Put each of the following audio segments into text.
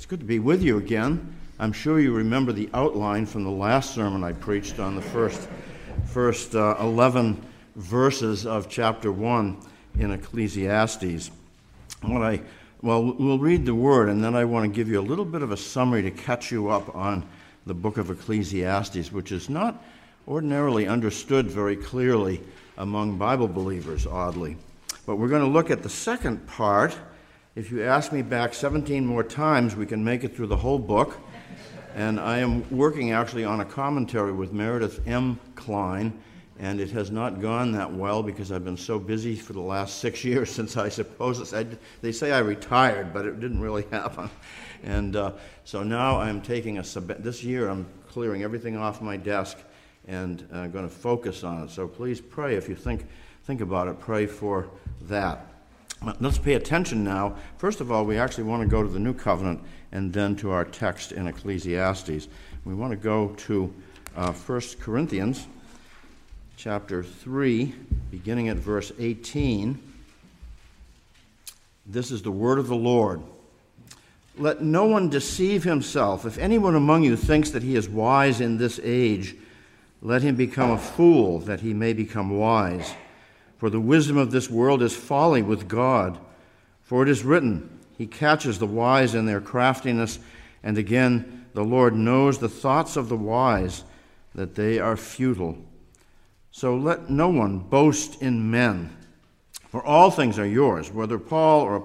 It's good to be with you again. I'm sure you remember the outline from the last sermon I preached on the first, first uh, 11 verses of chapter 1 in Ecclesiastes. What I, well, we'll read the word, and then I want to give you a little bit of a summary to catch you up on the book of Ecclesiastes, which is not ordinarily understood very clearly among Bible believers, oddly. But we're going to look at the second part. If you ask me back 17 more times, we can make it through the whole book. And I am working actually on a commentary with Meredith M. Kline, and it has not gone that well because I've been so busy for the last six years since I suppose I, they say I retired, but it didn't really happen. And uh, so now I'm taking a this year I'm clearing everything off my desk and uh, going to focus on it. So please pray if you think think about it. Pray for that. Let's pay attention now. First of all, we actually want to go to the New Covenant and then to our text in Ecclesiastes. We want to go to uh, 1 Corinthians chapter 3, beginning at verse 18. This is the word of the Lord. Let no one deceive himself. If anyone among you thinks that he is wise in this age, let him become a fool that he may become wise. For the wisdom of this world is folly with God. For it is written, He catches the wise in their craftiness. And again, the Lord knows the thoughts of the wise, that they are futile. So let no one boast in men. For all things are yours, whether Paul or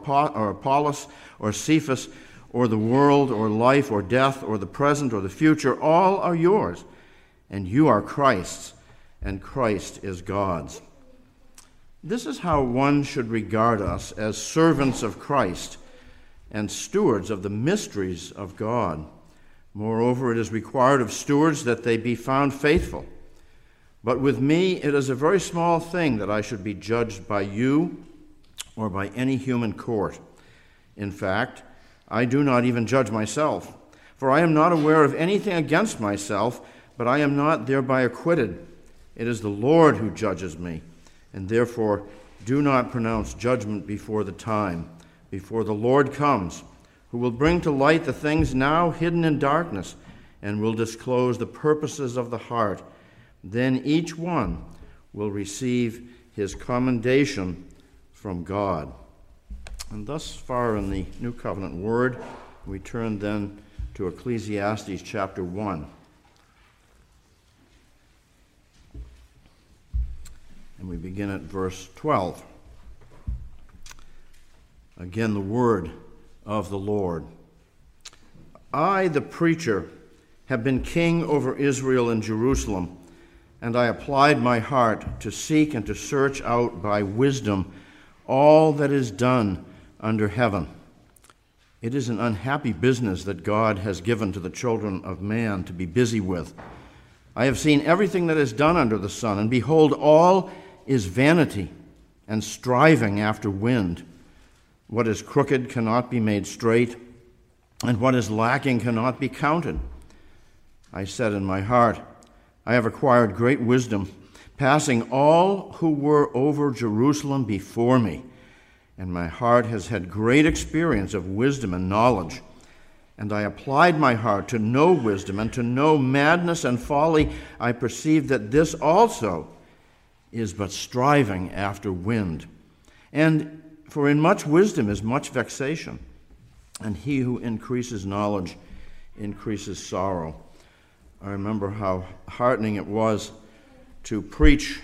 Apollos or Cephas or the world or life or death or the present or the future, all are yours. And you are Christ's, and Christ is God's. This is how one should regard us as servants of Christ and stewards of the mysteries of God. Moreover, it is required of stewards that they be found faithful. But with me, it is a very small thing that I should be judged by you or by any human court. In fact, I do not even judge myself, for I am not aware of anything against myself, but I am not thereby acquitted. It is the Lord who judges me and therefore do not pronounce judgment before the time, before the Lord comes, who will bring to light the things now hidden in darkness and will disclose the purposes of the heart. Then each one will receive his commendation from God. And thus far in the New Covenant Word, we turn then to Ecclesiastes chapter 1. And we begin at verse 12. Again, the word of the Lord. I, the preacher, have been king over Israel and Jerusalem, and I applied my heart to seek and to search out by wisdom all that is done under heaven. It is an unhappy business that God has given to the children of man to be busy with. I have seen everything that is done under the sun, and behold, all is vanity and striving after wind. What is crooked cannot be made straight, and what is lacking cannot be counted. I said in my heart, I have acquired great wisdom, passing all who were over Jerusalem before me. And my heart has had great experience of wisdom and knowledge. And I applied my heart to know wisdom and to know madness and folly. I perceived that this also is but striving after wind. And for in much wisdom is much vexation, and he who increases knowledge increases sorrow. I remember how heartening it was to preach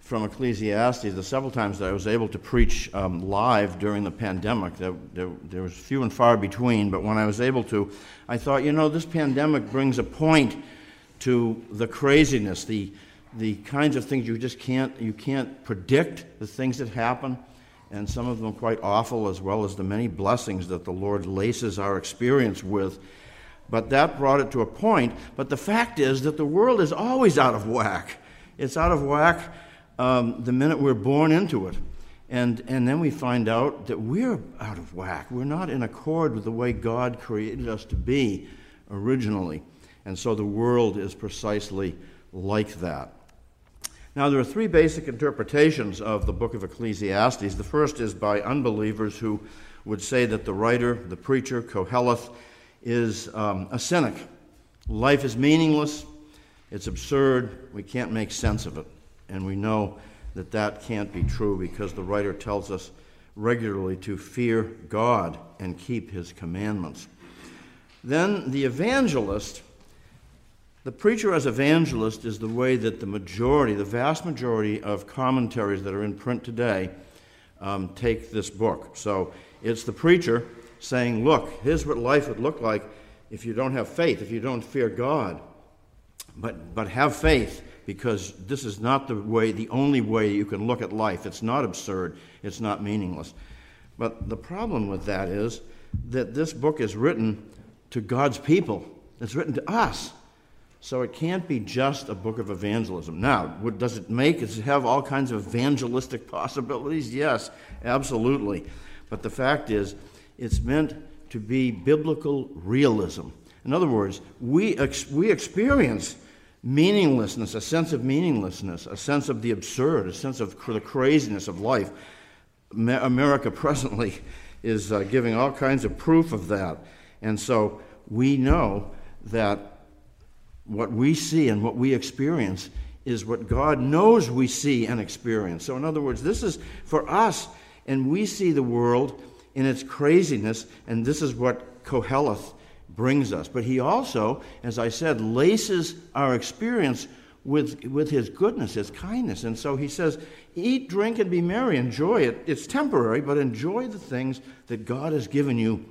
from Ecclesiastes the several times that I was able to preach um, live during the pandemic. There, there, there, was few and far between, but when I was able to, I thought, you know, this pandemic brings a point to the craziness, the the kinds of things you just can't you can't predict the things that happen and some of them quite awful as well as the many blessings that the lord laces our experience with. But that brought it to a point. But the fact is that the world is always out of whack. It's out of whack um, the minute we're born into it. And, and then we find out that we're out of whack. We're not in accord with the way god created us to be originally. And so the world is precisely like that now, there are three basic interpretations of the book of Ecclesiastes. The first is by unbelievers who would say that the writer, the preacher, Koheleth, is um, a cynic. Life is meaningless, it's absurd, we can't make sense of it. And we know that that can't be true because the writer tells us regularly to fear God and keep his commandments. Then the evangelist, the preacher as evangelist is the way that the majority, the vast majority of commentaries that are in print today um, take this book. So it's the preacher saying, Look, here's what life would look like if you don't have faith, if you don't fear God. But, but have faith because this is not the way, the only way you can look at life. It's not absurd, it's not meaningless. But the problem with that is that this book is written to God's people, it's written to us. So it can't be just a book of evangelism. Now, what does it make? Does it have all kinds of evangelistic possibilities? Yes, absolutely. But the fact is, it's meant to be biblical realism. In other words, we, ex- we experience meaninglessness, a sense of meaninglessness, a sense of the absurd, a sense of the craziness of life. America presently is uh, giving all kinds of proof of that. And so we know that what we see and what we experience is what God knows we see and experience. So, in other words, this is for us, and we see the world in its craziness, and this is what Koheleth brings us. But he also, as I said, laces our experience with, with his goodness, his kindness. And so he says, Eat, drink, and be merry. Enjoy it. It's temporary, but enjoy the things that God has given you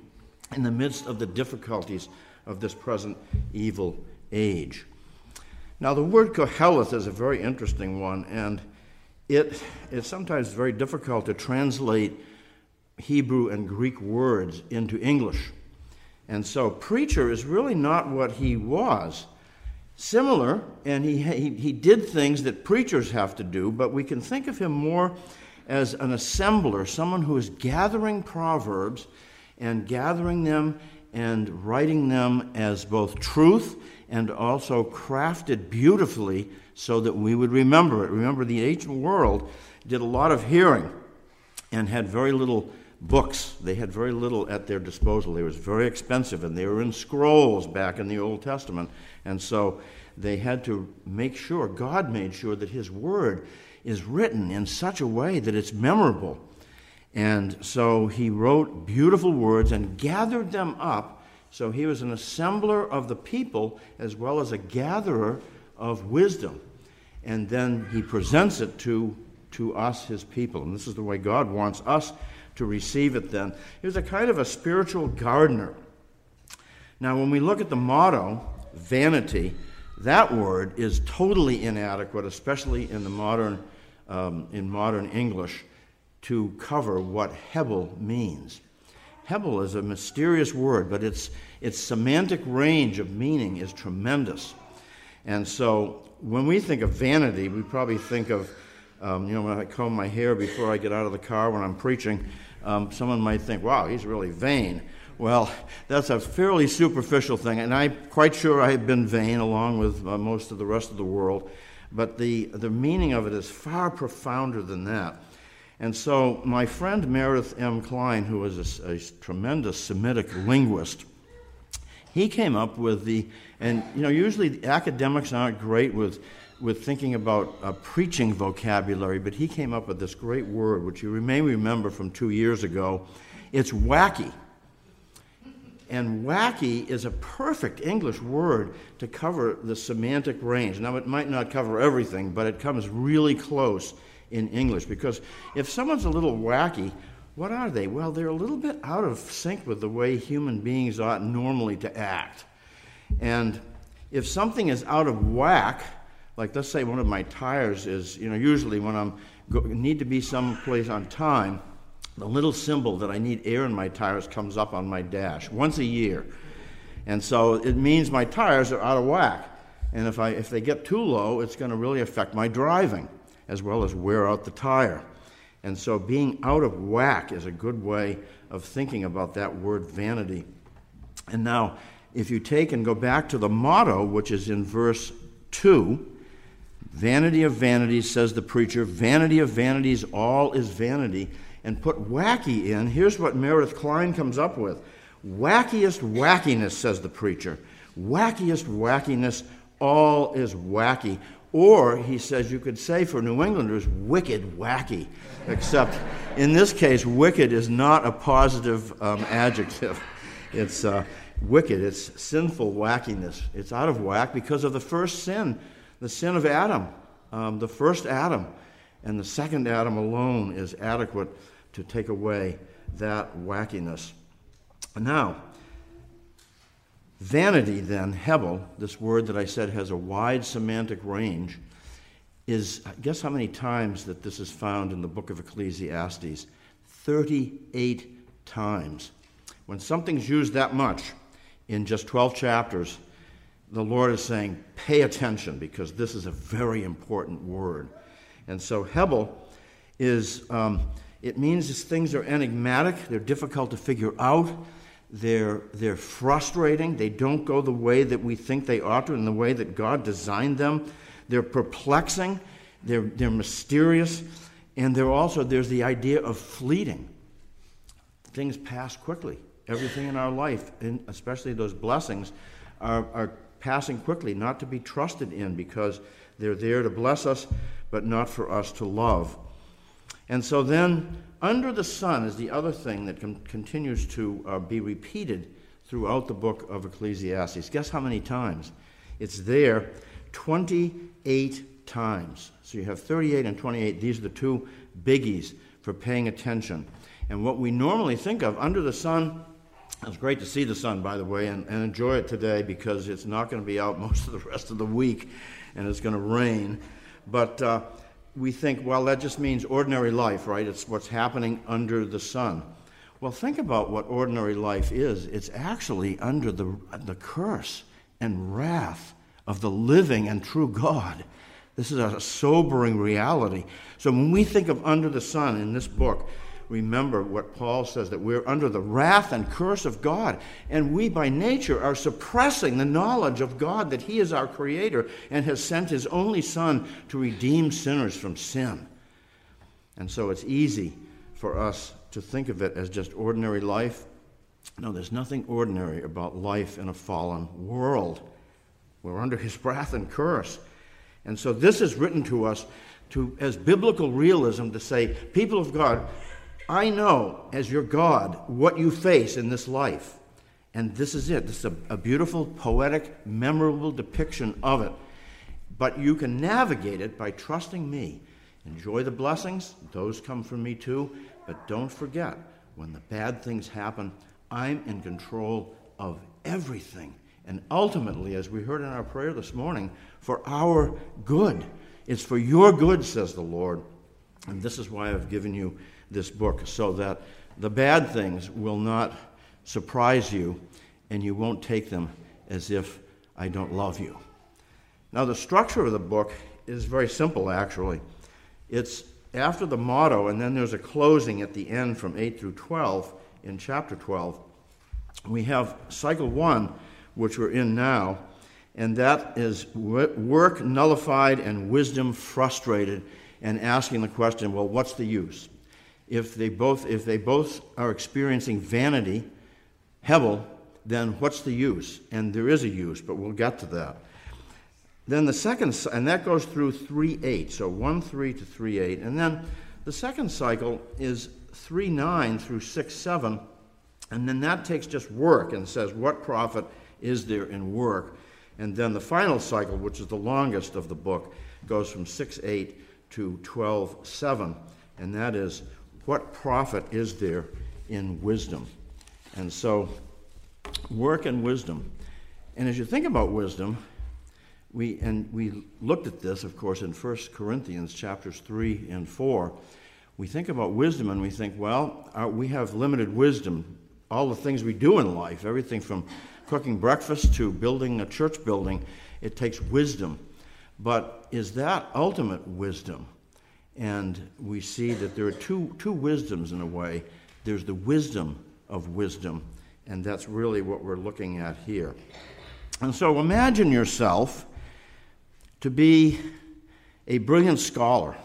in the midst of the difficulties of this present evil age. Now, the word Koheleth is a very interesting one, and it is sometimes very difficult to translate Hebrew and Greek words into English. And so, preacher is really not what he was. Similar, and he, he, he did things that preachers have to do, but we can think of him more as an assembler, someone who is gathering proverbs and gathering them and writing them as both truth and also crafted beautifully so that we would remember it. Remember, the ancient world did a lot of hearing and had very little books. They had very little at their disposal. They was very expensive, and they were in scrolls back in the Old Testament. And so they had to make sure, God made sure that His Word is written in such a way that it's memorable. And so he wrote beautiful words and gathered them up. So he was an assembler of the people as well as a gatherer of wisdom. And then he presents it to, to us, his people. And this is the way God wants us to receive it then. He was a kind of a spiritual gardener. Now, when we look at the motto, vanity, that word is totally inadequate, especially in the modern, um, in modern English, to cover what Hebel means. Hebel is a mysterious word, but its, its semantic range of meaning is tremendous. And so when we think of vanity, we probably think of, um, you know, when I comb my hair before I get out of the car when I'm preaching, um, someone might think, wow, he's really vain. Well, that's a fairly superficial thing, and I'm quite sure I have been vain along with uh, most of the rest of the world, but the, the meaning of it is far profounder than that. And so, my friend Meredith M. Kline, who is a, a tremendous Semitic linguist, he came up with the, and you know, usually academics aren't great with with thinking about a preaching vocabulary, but he came up with this great word, which you may remember from two years ago. It's wacky. And wacky is a perfect English word to cover the semantic range. Now, it might not cover everything, but it comes really close in English because if someone's a little wacky, what are they? Well, they're a little bit out of sync with the way human beings ought normally to act. And if something is out of whack, like let's say one of my tires is, you know, usually when I'm go, need to be someplace on time, the little symbol that I need air in my tires comes up on my dash once a year. And so it means my tires are out of whack. And if, I, if they get too low, it's going to really affect my driving as well as wear out the tire. And so being out of whack is a good way of thinking about that word vanity. And now, if you take and go back to the motto, which is in verse 2, Vanity of vanities, says the preacher, vanity of vanities, all is vanity. And put wacky in, here's what Meredith Kline comes up with Wackiest wackiness, says the preacher. Wackiest wackiness, all is wacky. Or, he says, you could say for New Englanders, wicked wacky. Except in this case, wicked is not a positive um, adjective. It's uh, wicked, it's sinful wackiness. It's out of whack because of the first sin, the sin of Adam, um, the first Adam. And the second Adam alone is adequate to take away that wackiness. Now, vanity, then, Hebel, this word that I said has a wide semantic range, is guess how many times that this is found in the book of Ecclesiastes? 38 times. When something's used that much in just 12 chapters, the Lord is saying, pay attention because this is a very important word. And so Hebel is, um, it means things are enigmatic, they're difficult to figure out, they're, they're frustrating, they don't go the way that we think they ought to, in the way that God designed them. They're perplexing, they're, they're mysterious, and they're also, there's the idea of fleeting. Things pass quickly. Everything in our life, and especially those blessings, are, are passing quickly, not to be trusted in because they're there to bless us, but not for us to love. And so then, under the sun is the other thing that con- continues to uh, be repeated throughout the book of Ecclesiastes. Guess how many times? It's there 28 times. So you have 38 and 28. These are the two biggies for paying attention. And what we normally think of under the sun, it's great to see the sun, by the way, and, and enjoy it today because it's not going to be out most of the rest of the week and it's going to rain. But uh, we think, well, that just means ordinary life, right? It's what's happening under the sun. Well, think about what ordinary life is. It's actually under the, the curse and wrath of the living and true God. This is a sobering reality. So when we think of under the sun in this book, remember what Paul says that we're under the wrath and curse of God. And we, by nature, are suppressing the knowledge of God that He is our Creator and has sent His only Son to redeem sinners from sin. And so it's easy for us to think of it as just ordinary life. No, there's nothing ordinary about life in a fallen world. We're under His wrath and curse. And so this is written to us to, as biblical realism to say, people of God, I know, as your God, what you face in this life. And this is it. This is a, a, beautiful, poetic, memorable depiction of it. But you can navigate it by trusting me. Enjoy the blessings, those come from me too. But don't forget, when the bad things happen, I'm in control of everything. And ultimately, as we heard in our prayer this morning, for our good. It's for your good, says the Lord. And this is why I've given you this book, so that the bad things will not surprise you and you won't take them as if I don't love you. Now, the structure of the book is very simple, actually. It's after the motto, and then there's a closing at the end from 8 through 12 in chapter 12. We have cycle one, which we're in now, and that is work nullified and wisdom frustrated, and asking the question well, what's the use? if they both, if they both are experiencing vanity, Hevel, then what's the use? And there is a use, but we'll get to that. Then the second, and that goes through 3 8, so 1 3 to 3 8. And then the second cycle is 3 9 through 6 7. And then that takes just work and says, what profit is there in work? And then the final cycle, which is the longest of the book, goes from 6 8 to 12 7. And that is, what profit is there in wisdom? And so, work and wisdom. And as you think about wisdom, we and we looked at this, of course, in 1 Corinthians chapters 3 and 4. We think about wisdom and we think, well, our, we have limited wisdom. All the things we do in life, everything from cooking breakfast to building a church building, it takes wisdom. But is that ultimate wisdom? And we see that there are two, two wisdoms in a way. There's the wisdom of wisdom, and that's really what we're looking at here. And so imagine yourself to be a brilliant scholar,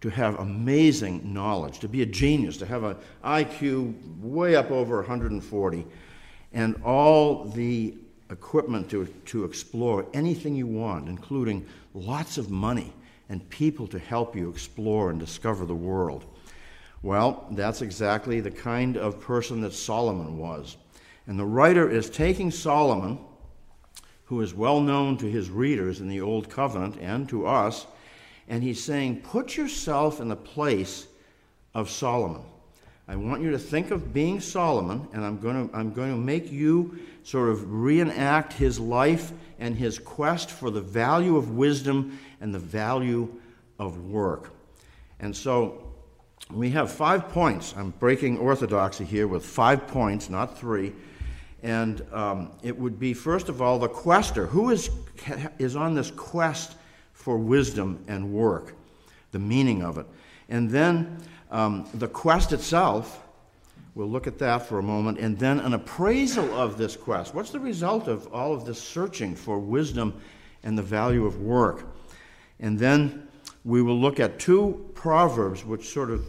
to have amazing knowledge, to be a genius, to have an IQ way up over 140, and all the equipment to, to explore anything you want, including lots of money and people to help you explore and discover the world. Well, that's exactly the kind of person that Solomon was. And the writer is taking Solomon, who is well known to his readers in the Old Covenant and to us, and he's saying, Put yourself in the place of Solomon. I want you to think of being Solomon, and I'm going to, I'm going to make you sort of reenact his life and his quest for the value of wisdom and the value of work. And so we have five points. I'm breaking orthodoxy here with five points, not three. And um, it would be, first of all, the quester. Who is, is on this quest for wisdom and work? The meaning of it. And then um, the quest itself, we'll look at that for a moment, and then an appraisal of this quest. What's the result of all of this searching for wisdom and the value of work? And then we will look at two proverbs which sort of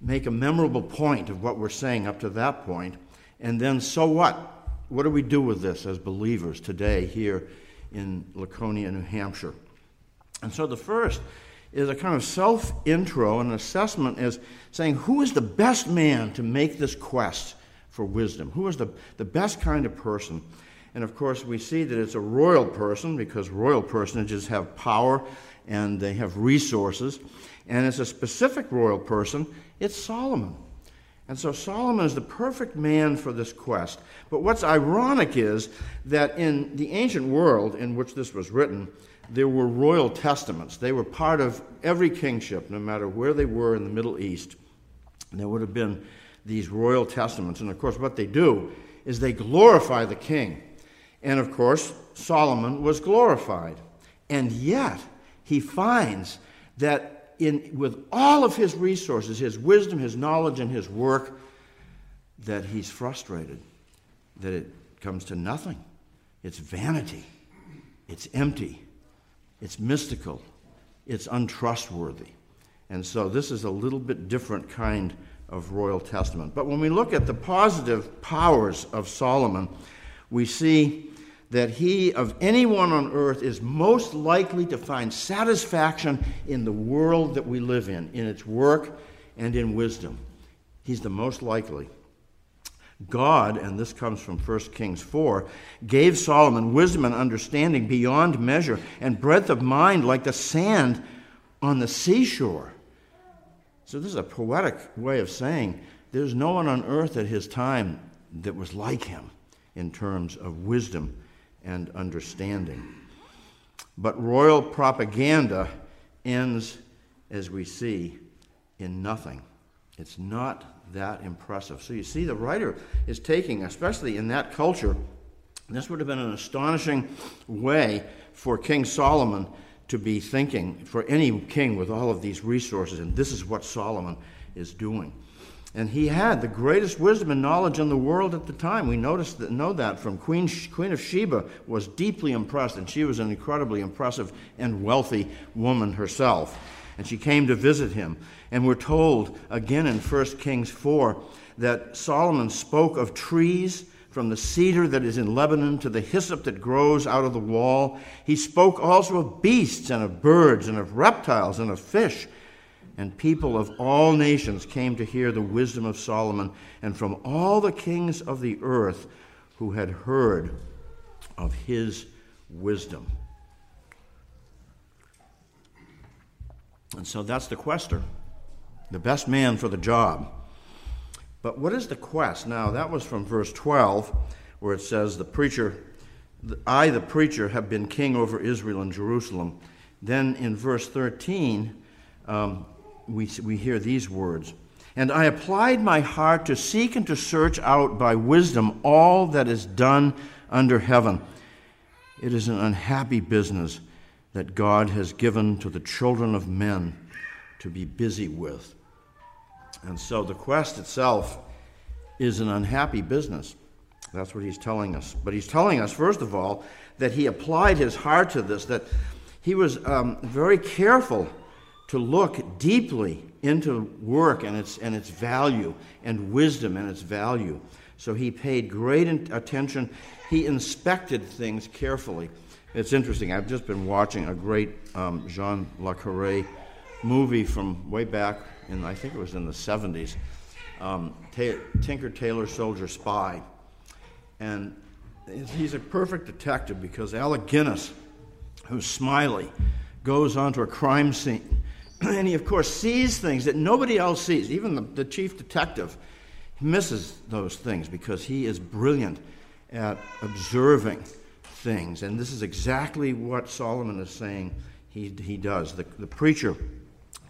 make a memorable point of what we're saying up to that point. And then, so what? What do we do with this as believers today here in Laconia, New Hampshire? And so the first is a kind of self intro and assessment is saying who is the best man to make this quest for wisdom? Who is the, the best kind of person? And of course, we see that it's a royal person because royal personages have power and they have resources. And it's a specific royal person, it's Solomon. And so Solomon is the perfect man for this quest. But what's ironic is that in the ancient world in which this was written, there were royal testaments. They were part of every kingship, no matter where they were in the Middle East. There would have been these royal testaments. And of course, what they do is they glorify the king. And of course, Solomon was glorified. And yet, he finds that in, with all of his resources, his wisdom, his knowledge, and his work, that he's frustrated, that it comes to nothing. It's vanity, it's empty. It's mystical, it's untrustworthy. And so this is a little bit different kind of royal testament. But when we look at the positive powers of Solomon, we see that he, of anyone on earth, is most likely to find satisfaction in the world that we live in, in its work and in wisdom. He's the most likely. God, and this comes from 1 Kings 4, gave Solomon wisdom and understanding beyond measure and breadth of mind like the sand on the seashore. So, this is a poetic way of saying there's no one on earth at his time that was like him in terms of wisdom and understanding. But royal propaganda ends, as we see, in nothing. It's not that impressive. So you see, the writer is taking, especially in that culture, this would have been an astonishing way for King Solomon to be thinking, for any king with all of these resources, and this is what Solomon is doing. And he had the greatest wisdom and knowledge in the world at the time. We notice that, know that from Queen, Queen of Sheba was deeply impressed, and she was an incredibly impressive and wealthy woman herself and she came to visit him. And we're told again in 1 Kings 4 that Solomon spoke of trees from the cedar that is in Lebanon to the hyssop that grows out of the wall. He spoke also of beasts and of birds and of reptiles and of fish. And people of all nations came to hear the wisdom of Solomon, and from all the kings of the earth who had heard of his wisdom. And so that's the quester, the best man for the job. But what is the quest? Now, that was from verse 12, where it says, The preacher, I, the preacher, have been king over Israel and Jerusalem. Then in verse 13, um, we, we hear these words And I applied my heart to seek and to search out by wisdom all that is done under heaven. It is an unhappy business that God has given to the children of men to be busy with. And so the quest itself is an unhappy business. That's what he's telling us. But he's telling us, first of all, that he applied his heart to this, that he was um, very careful to look deeply into work and its, and its value, and wisdom and its value, So he paid great attention. He inspected things carefully. It's interesting. I've just been watching a great um, Jean Le Carre movie from way back in, I think it was in the 70s, um, Tinker Tailor Soldier Spy. And he's a perfect detective because Alec Guinness, who's Smiley, goes onto a crime scene. and he, of course, sees things that nobody else sees, even the, the chief detective misses those things because he is brilliant at observing things. And this is exactly what Solomon is saying he, he does. The, the preacher,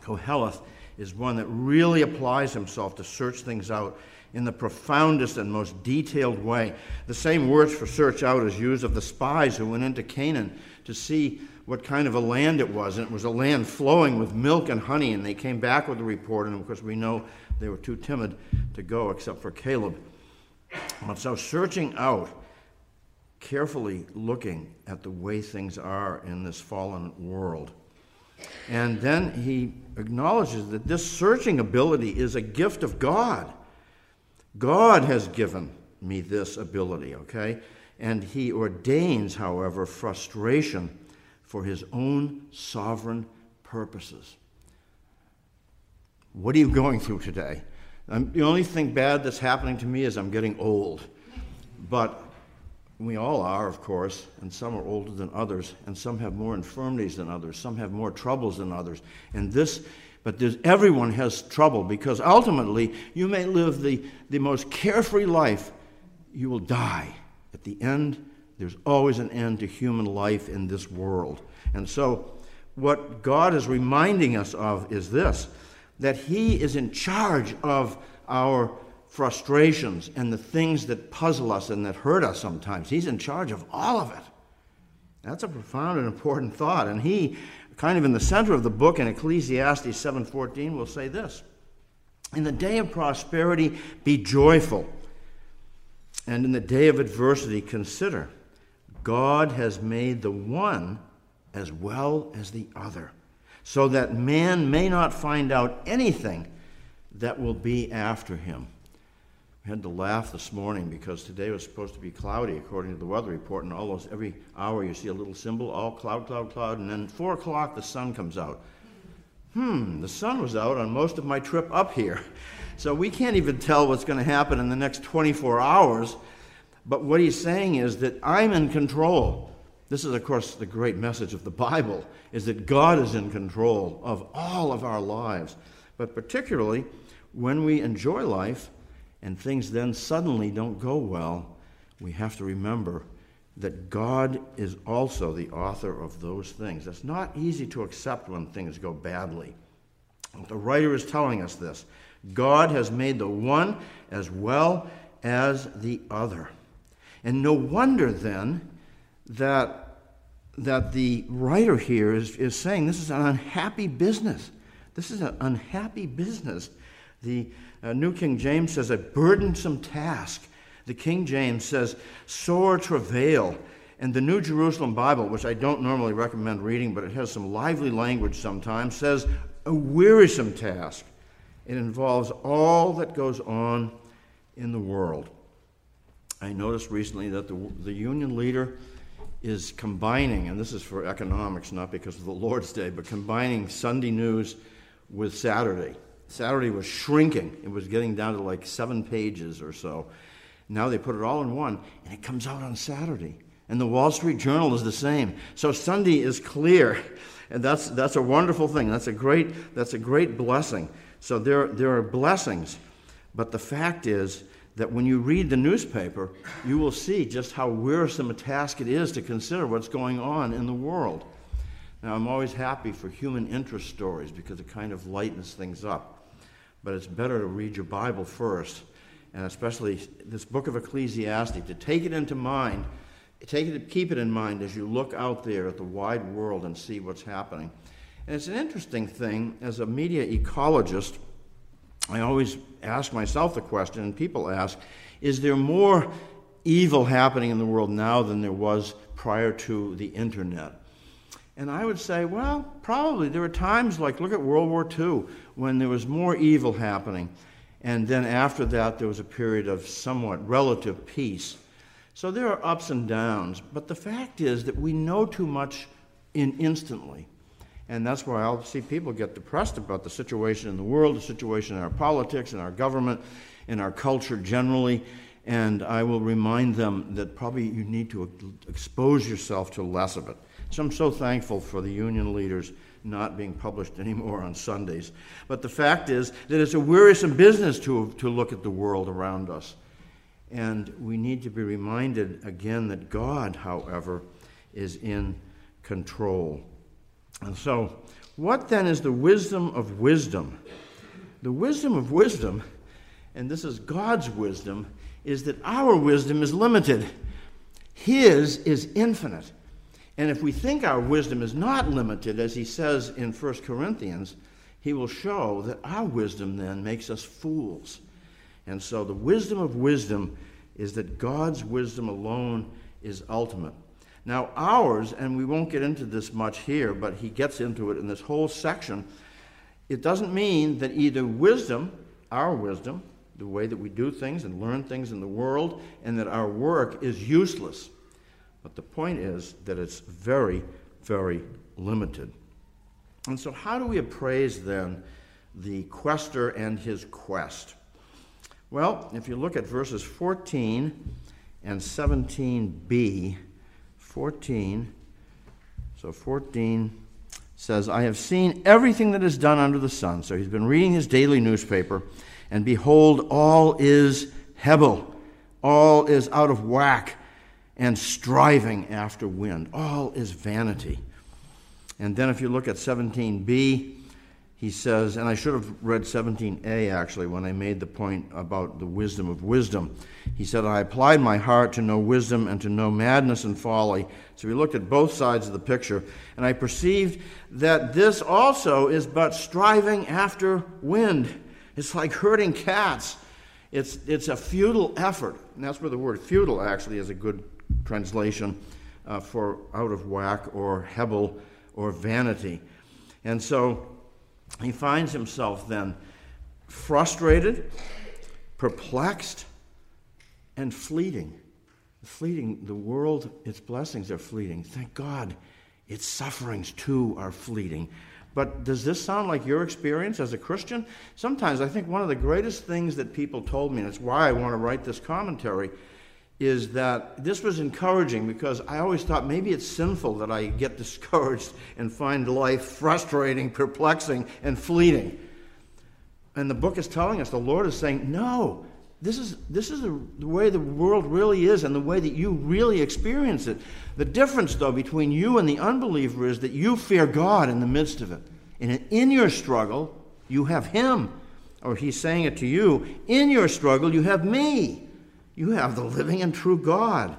Koheleth, is one that really applies himself to search things out in the profoundest and most detailed way. The same words for search out is used of the spies who went into Canaan to see what kind of a land it was. And it was a land flowing with milk and honey. And they came back with a report. And of course, we know they were too timid to go, except for Caleb. But so, searching out, carefully looking at the way things are in this fallen world. And then he acknowledges that this searching ability is a gift of God. God has given me this ability, okay? And he ordains, however, frustration for his own sovereign purposes. What are you going through today? Um, the only thing bad that's happening to me is I'm getting old. But we all are, of course, and some are older than others, and some have more infirmities than others, some have more troubles than others. And this, but everyone has trouble because ultimately you may live the, the most carefree life, you will die. At the end, there's always an end to human life in this world. And so, what God is reminding us of is this that He is in charge of our frustrations and the things that puzzle us and that hurt us sometimes. He's in charge of all of it. That's a profound and important thought. And he, kind of in the center of the book in Ecclesiastes 7:14, will say this: In the day of prosperity, be joyful. And in the day of adversity, consider God has made the one as well as the other so that man may not find out anything that will be after him. Had to laugh this morning because today was supposed to be cloudy according to the weather report, and almost every hour you see a little symbol, all cloud, cloud, cloud, and then 4 o'clock the sun comes out. Hmm, the sun was out on most of my trip up here. So we can't even tell what's going to happen in the next 24 hours. But what he's saying is that I'm in control. This is, of course, the great message of the Bible, is that God is in control of all of our lives. But particularly when we enjoy life and things then suddenly don't go well, we have to remember that God is also the author of those things. It's not easy to accept when things go badly. The writer is telling us this God has made the one as well as the other. And no wonder then that, that the writer here is, is saying this is an unhappy business. This is an unhappy business. The uh, New King James says a burdensome task. The King James says sore travail. And the New Jerusalem Bible, which I don't normally recommend reading, but it has some lively language sometimes, says a wearisome task. It involves all that goes on in the world. I noticed recently that the, the union leader is combining, and this is for economics, not because of the Lord's Day, but combining Sunday news with Saturday. Saturday was shrinking, it was getting down to like seven pages or so. Now they put it all in one, and it comes out on Saturday. And the Wall Street Journal is the same. So Sunday is clear. And that's, that's a wonderful thing. That's a great, that's a great blessing. So there, there are blessings. But the fact is, that when you read the newspaper, you will see just how wearisome a task it is to consider what's going on in the world. Now, I'm always happy for human interest stories because it kind of lightens things up. But it's better to read your Bible first, and especially this book of Ecclesiastes, to take it into mind, take it, keep it in mind as you look out there at the wide world and see what's happening. And it's an interesting thing as a media ecologist I always ask myself the question, and people ask, is there more evil happening in the world now than there was prior to the internet? And I would say, well, probably. There were times like, look at World War II, when there was more evil happening. And then after that, there was a period of somewhat relative peace. So there are ups and downs, but the fact is that we know too much in instantly. And that's why I'll see people get depressed about the situation in the world, the situation in our politics, in our government, in our culture generally. And I will remind them that probably you need to expose yourself to less of it. So I'm so thankful for the union leaders not being published anymore on Sundays. But the fact is that it's a wearisome business to, to look at the world around us. And we need to be reminded again that God, however, is in control. And so, what then is the wisdom of wisdom? The wisdom of wisdom, and this is God's wisdom, is that our wisdom is limited. His is infinite. And if we think our wisdom is not limited, as he says in 1 Corinthians, he will show that our wisdom then makes us fools. And so the wisdom of wisdom is that God's wisdom alone is ultimate. Now, ours, and we won't get into this much here, but he gets into it in this whole section, it doesn't mean that either wisdom, our wisdom, the way that we do things and learn things in the world, and that our work is useless. But the point is that it's very, very limited. And so, how do we appraise then the quester and his quest? Well, if you look at verses 14 and 17b, 14. So 14 says, I have seen everything that is done under the sun. So he's been reading his daily newspaper, and behold, all is Hebel, all is out of whack and striving after wind. All is vanity. And then if you look at 17b, he says, and I should have read 17a actually when I made the point about the wisdom of wisdom. He said, I applied my heart to know wisdom and to know madness and folly. So we looked at both sides of the picture, and I perceived that this also is but striving after wind. It's like herding cats. It's, it's a futile effort. And that's where the word futile actually is a good translation uh, for out of whack or hebel or vanity. And so he finds himself then frustrated, perplexed, and fleeting. Fleeting, the world, its blessings are fleeting. Thank God, its sufferings too are fleeting. But does this sound like your experience as a Christian? Sometimes I think one of the greatest things that people told me, and it's why I want to write this commentary, is that this was encouraging because I always thought maybe it's sinful that I get discouraged and find life frustrating, perplexing, and fleeting. And the book is telling us, the Lord is saying, no, this is, this is the, way the world really is and the way that you really experience it. The difference, though, between you and the unbeliever is that you fear God in the midst of it. And in your struggle, you have Him. Or He's saying it to you, in your struggle, you have me. You have the living and true God.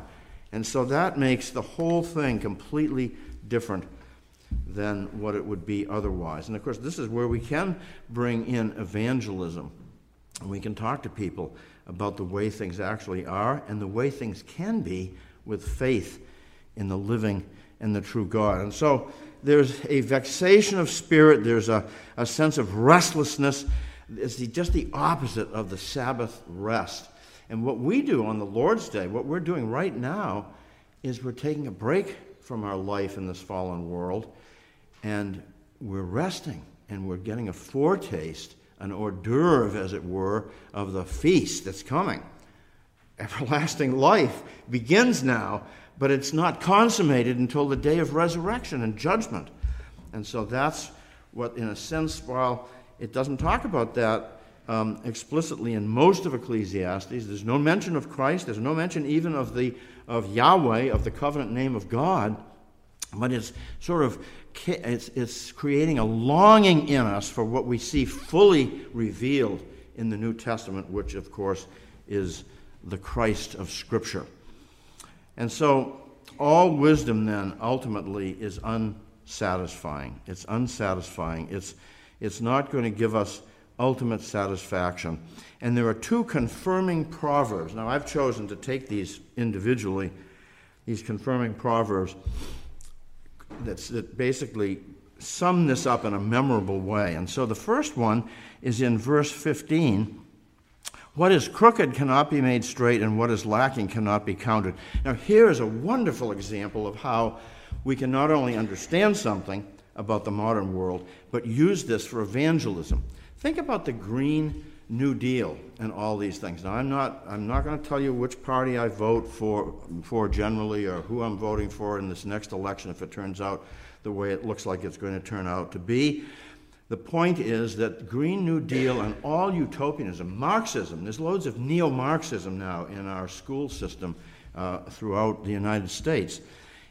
And so that makes the whole thing completely different than what it would be otherwise. And of course, this is where we can bring in evangelism. And we can talk to people about the way things actually are and the way things can be with faith in the living and the true God. And so there's a vexation of spirit, there's a, a sense of restlessness. It's the, just the opposite of the Sabbath rest. And what we do on the Lord's Day, what we're doing right now, is we're taking a break from our life in this fallen world and we're resting and we're getting a foretaste, an hors d'oeuvre, as it were, of the feast that's coming. Everlasting life begins now, but it's not consummated until the day of resurrection and judgment. And so that's what, in a sense, while it doesn't talk about that um, explicitly in most of Ecclesiastes. There's no mention of Christ. There's no mention even of the of Yahweh, of the covenant name of God. But it's sort of it's, it's creating a longing in us for what we see fully revealed in the New Testament, which of course is the Christ of Scripture. And so all wisdom then ultimately is unsatisfying. It's unsatisfying. It's, it's not going to give us ultimate satisfaction. And there are two confirming proverbs. Now, I've chosen to take these individually, these confirming proverbs that basically sum this up in a memorable way. And so the first one is in verse 15, What is crooked cannot be made straight, and what is lacking cannot be counted. Now, here is a wonderful example of how we can not only understand something about the modern world, but use this for evangelism. Think about the Green New Deal and all these things. Now, I'm not, I'm not going to tell you which party I vote for, for generally or who I'm voting for in this next election if it turns out the way it looks like it's going to turn out to be. The point is that Green New Deal and all utopianism, Marxism, there's loads of neo Marxism now in our school system uh, throughout the United States.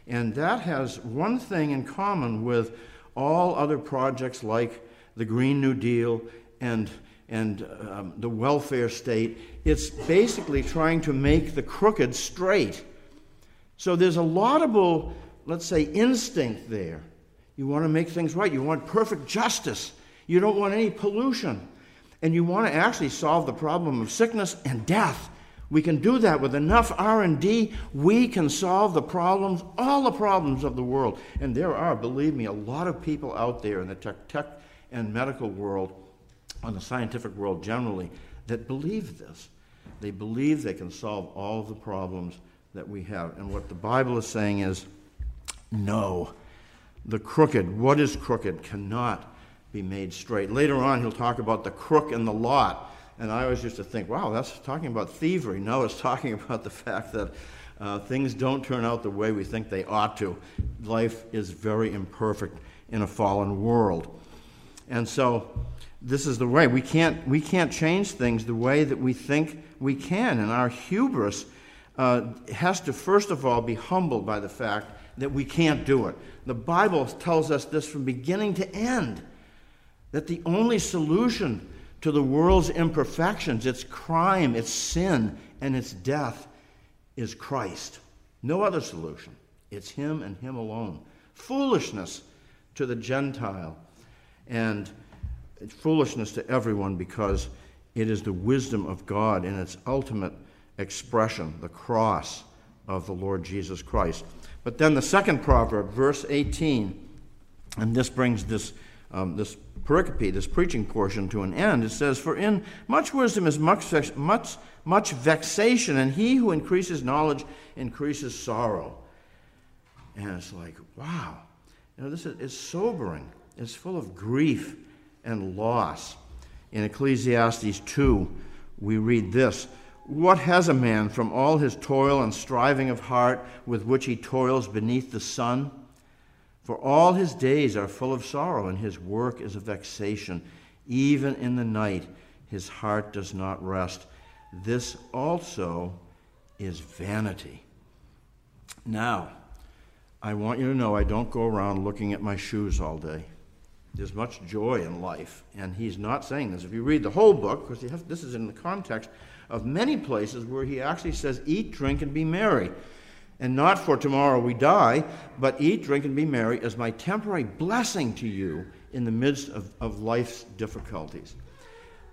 And that has one thing in common with all other projects like the Green New Deal and, and um, the welfare state. It's basically trying to make the crooked straight. So there's a laudable, let's say, instinct there you want to make things right. You want perfect justice. You don't want any pollution. And you want to actually solve the problem of sickness and death. We can do that with enough R&D. We can solve the problems, all the problems of the world. And there are, believe me, a lot of people out there in the tech, tech and medical world, on the scientific world generally, that believe this. They believe they can solve all the problems that we have. And what the Bible is saying is no the crooked. What is crooked cannot be made straight. Later on, he'll talk about the crook and the lot. And I always used to think, wow, that's talking about thievery. No, it's talking about the fact that uh, things don't turn out the way we think they ought to. Life is very imperfect in a fallen world. And so, this is the way. We can't, we can't change things the way that we think we can. And our hubris uh, has to, first of all, be humbled by the fact that we can't do it. The Bible tells us this from beginning to end that the only solution to the world's imperfections, its crime, its sin, and its death, is Christ. No other solution. It's Him and Him alone. Foolishness to the Gentile and foolishness to everyone because it is the wisdom of God in its ultimate expression, the cross of the Lord Jesus Christ. But then the second proverb, verse 18, and this brings this, um, this pericope, this preaching portion, to an end. It says, For in much wisdom is much, much, much vexation, and he who increases knowledge increases sorrow. And it's like, wow. You know, this is, is sobering. It's full of grief and loss. In Ecclesiastes 2, we read this what has a man from all his toil and striving of heart with which he toils beneath the sun? For all his days are full of sorrow, and his work is a vexation. Even in the night, his heart does not rest. This also is vanity. Now, I want you to know I don't go around looking at my shoes all day. There's much joy in life, and he's not saying this. If you read the whole book, because this is in the context of many places where he actually says, Eat, drink, and be merry. And not for tomorrow we die, but eat, drink, and be merry as my temporary blessing to you in the midst of, of life's difficulties.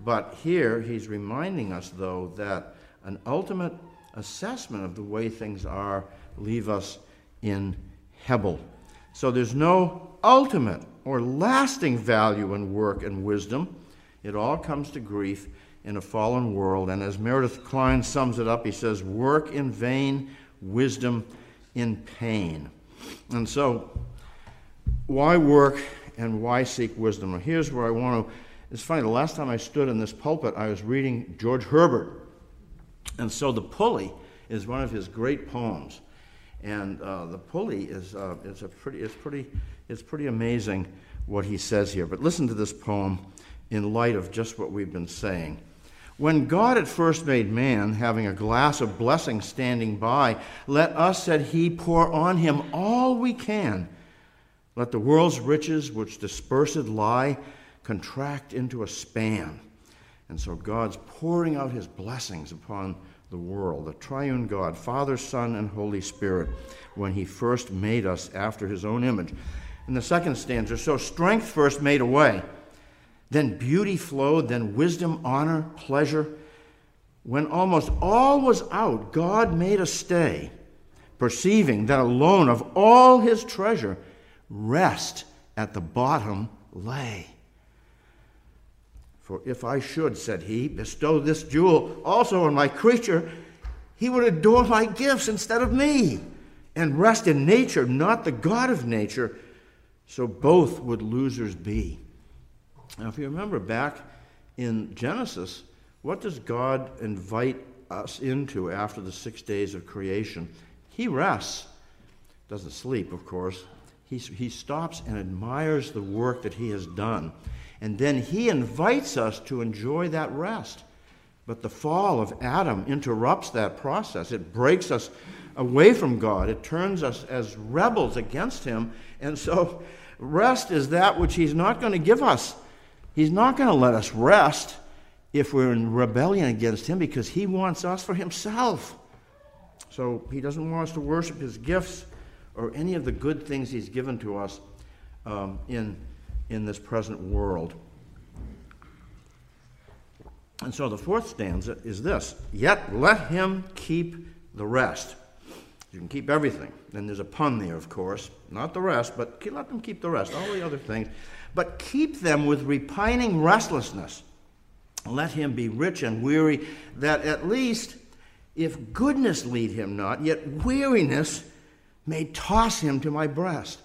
But here he's reminding us, though, that an ultimate assessment of the way things are leave us in Hebel. So there's no ultimate or lasting value in work and wisdom. It all comes to grief in a fallen world. And as Meredith Kline sums it up, he says, Work in vain, wisdom in pain. And so, why work and why seek wisdom? Here's where I want to. It's funny, the last time I stood in this pulpit, I was reading George Herbert. And so, The Pulley is one of his great poems. And uh, the pulley is, uh, is a pretty, it's, pretty, it's pretty amazing what he says here. But listen to this poem in light of just what we've been saying. When God at first made man, having a glass of blessing standing by, let us, said he, pour on him all we can. Let the world's riches, which dispersed lie, contract into a span. And so God's pouring out his blessings upon the world, the triune God, Father, Son, and Holy Spirit, when he first made us after his own image. In the second stanza, so strength first made a way then beauty flowed, then wisdom, honor, pleasure. When almost all was out, God made a stay, perceiving that alone of all his treasure, rest at the bottom lay. For if I should, said he, bestow this jewel also on my creature, he would adore my gifts instead of me, and rest in nature, not the God of nature. So both would losers be. Now, if you remember back in Genesis, what does God invite us into after the six days of creation? He rests. Doesn't sleep, of course. He, he stops and admires the work that he has done. And then he invites us to enjoy that rest. But the fall of Adam interrupts that process. It breaks us away from God, it turns us as rebels against him. And so, rest is that which he's not going to give us. He's not going to let us rest if we're in rebellion against him because he wants us for himself. So, he doesn't want us to worship his gifts or any of the good things he's given to us um, in, in this present world. And so the fourth stanza is this Yet let him keep the rest. You can keep everything. Then there's a pun there, of course. Not the rest, but let them keep the rest, all the other things. But keep them with repining restlessness. Let him be rich and weary, that at least, if goodness lead him not, yet weariness may toss him to my breast.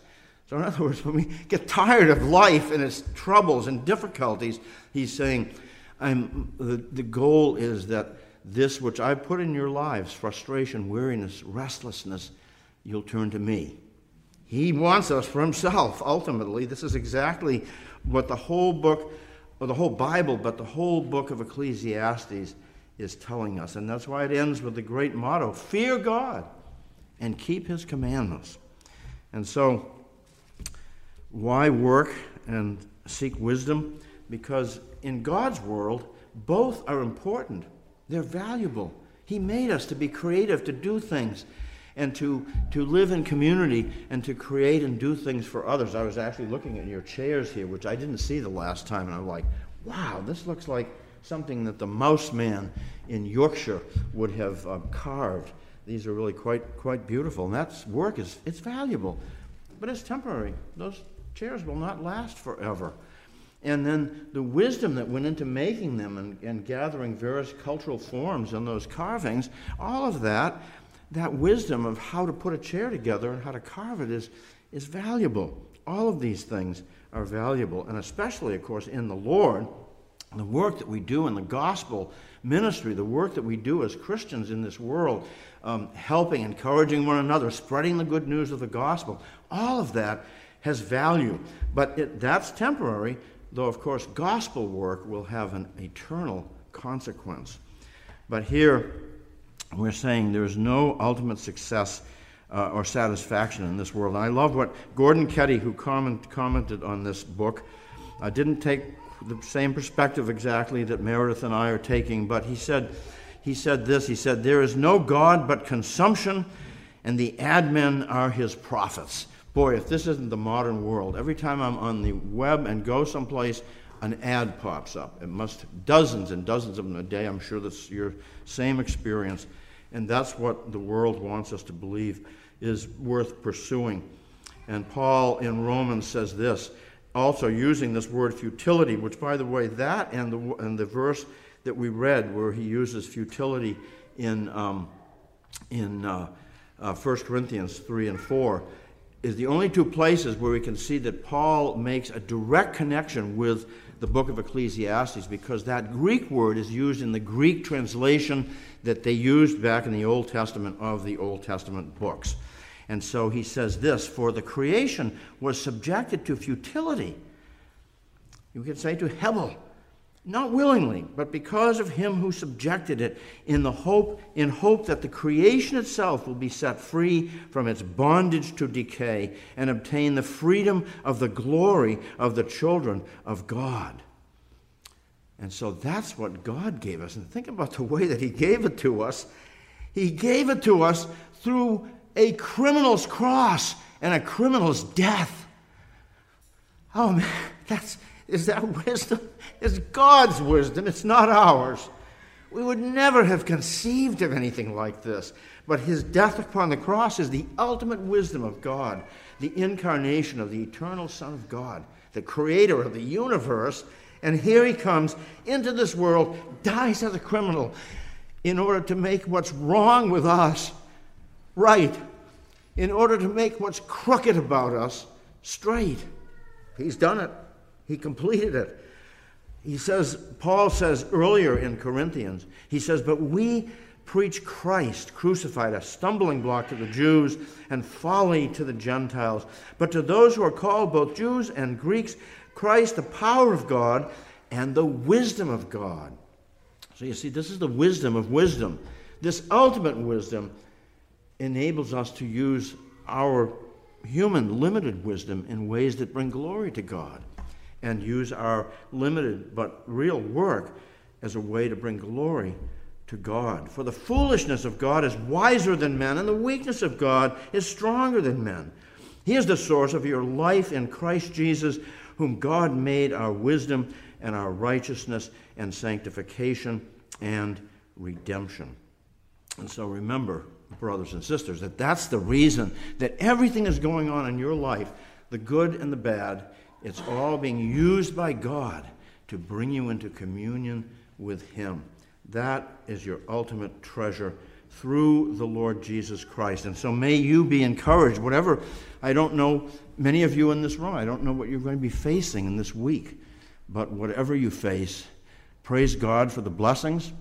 So, in other words, when we get tired of life and its troubles and difficulties, he's saying, I'm, the, the goal is that this which I've put in your lives frustration, weariness, restlessness you'll turn to me. He wants us for himself, ultimately. This is exactly what the whole book, or the whole Bible, but the whole book of Ecclesiastes is telling us. And that's why it ends with the great motto fear God and keep his commandments. And so, why work and seek wisdom? Because in God's world, both are important. They're valuable. He made us to be creative, to do things, and to, to live in community and to create and do things for others. I was actually looking at your chairs here, which I didn't see the last time, and I'm like, wow, this looks like something that the mouse man in Yorkshire would have uh, carved. These are really quite, quite beautiful, and that's work is it's valuable, but it's temporary. Those chairs will not last forever. And then the wisdom that went into making them and, and gathering various cultural forms in those carvings, all of that, that wisdom of how to put a chair together and how to carve it is, is valuable. All of these things are valuable, and especially, of course, in the Lord, the work that we do in the gospel ministry, the work that we do as Christians in this world, um, helping, encouraging one another, spreading the good news of the gospel, all of that has value. But it, that's temporary though, of course, gospel work will have an eternal consequence. But here, we're saying there's no ultimate success uh, or satisfaction in this world. And I love what Gordon Keddie, who comment, commented on this book, uh, didn't take the same perspective exactly that Meredith and I are taking, but he said, he said this He said, There is no God but consumption, and the admin are his prophets. Boy, if this isn't the modern world, every time I'm on the web and go someplace, an ad pops up. It must dozens and dozens of them a day. I'm sure that's your same experience. And that's what the world wants us to believe is worth pursuing. And Paul in Romans says this, also using this word futility, which, by the way, that and the, and the verse that we read where he uses futility in, um, in uh, uh, 1 Corinthians 3 and 4 is the only two places where we can see that Paul makes a direct connection with the book of Ecclesiastes because that Greek word is used in the Greek translation that they used back in the Old Testament of the Old Testament books. And so he says this For the creation was subjected to futility. You could say to Hebel, not willingly, but because of him who subjected it, in the hope in hope that the creation itself will be set free from its bondage to decay and obtain the freedom of the glory of the children of God. And so that's what God gave us. And think about the way that he gave it to us. He gave it to us through a criminal's cross and a criminal's death. Oh man, that's is that wisdom? It's God's wisdom, it's not ours. We would never have conceived of anything like this. But his death upon the cross is the ultimate wisdom of God, the incarnation of the eternal Son of God, the creator of the universe, And here he comes into this world, dies as a criminal in order to make what's wrong with us right, in order to make what's crooked about us straight. He's done it, he completed it. He says, Paul says earlier in Corinthians, he says, But we preach Christ crucified, a stumbling block to the Jews and folly to the Gentiles. But to those who are called, both Jews and Greeks, Christ, the power of God and the wisdom of God. So you see, this is the wisdom of wisdom. This ultimate wisdom enables us to use our human limited wisdom in ways that bring glory to God and use our limited but real work as a way to bring glory to God. For the foolishness of God is wiser than men, and the weakness of God is stronger than men. He is the source of your life in Christ Jesus, whom God made our wisdom and our righteousness and sanctification and redemption. And so remember, brothers and sisters, that that's the reason that everything is going on in your life, the good and the bad, it's all being used by God to bring you into communion with Him. That is your ultimate treasure through the Lord Jesus Christ. And so may you be encouraged, whatever, I don't know, many of you in this room, I don't know what you're going to be facing in this week, but whatever you face, praise God for the blessings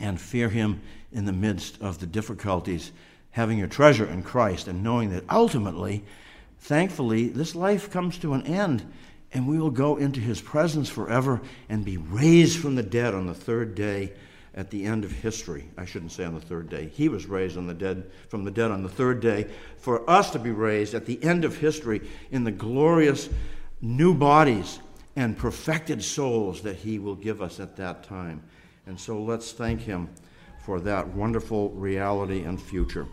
and fear Him in the midst of the difficulties, having your treasure in Christ and knowing that ultimately, thankfully, this life comes to an end and we will go into his presence forever and be raised from the dead on the third day at the end of history. I shouldn't say on the third day. He was raised on the dead from the dead on the third day for us to be raised at the end of history in the glorious new bodies and perfected souls that he will give us at that time. And so let's thank him for that wonderful reality and future.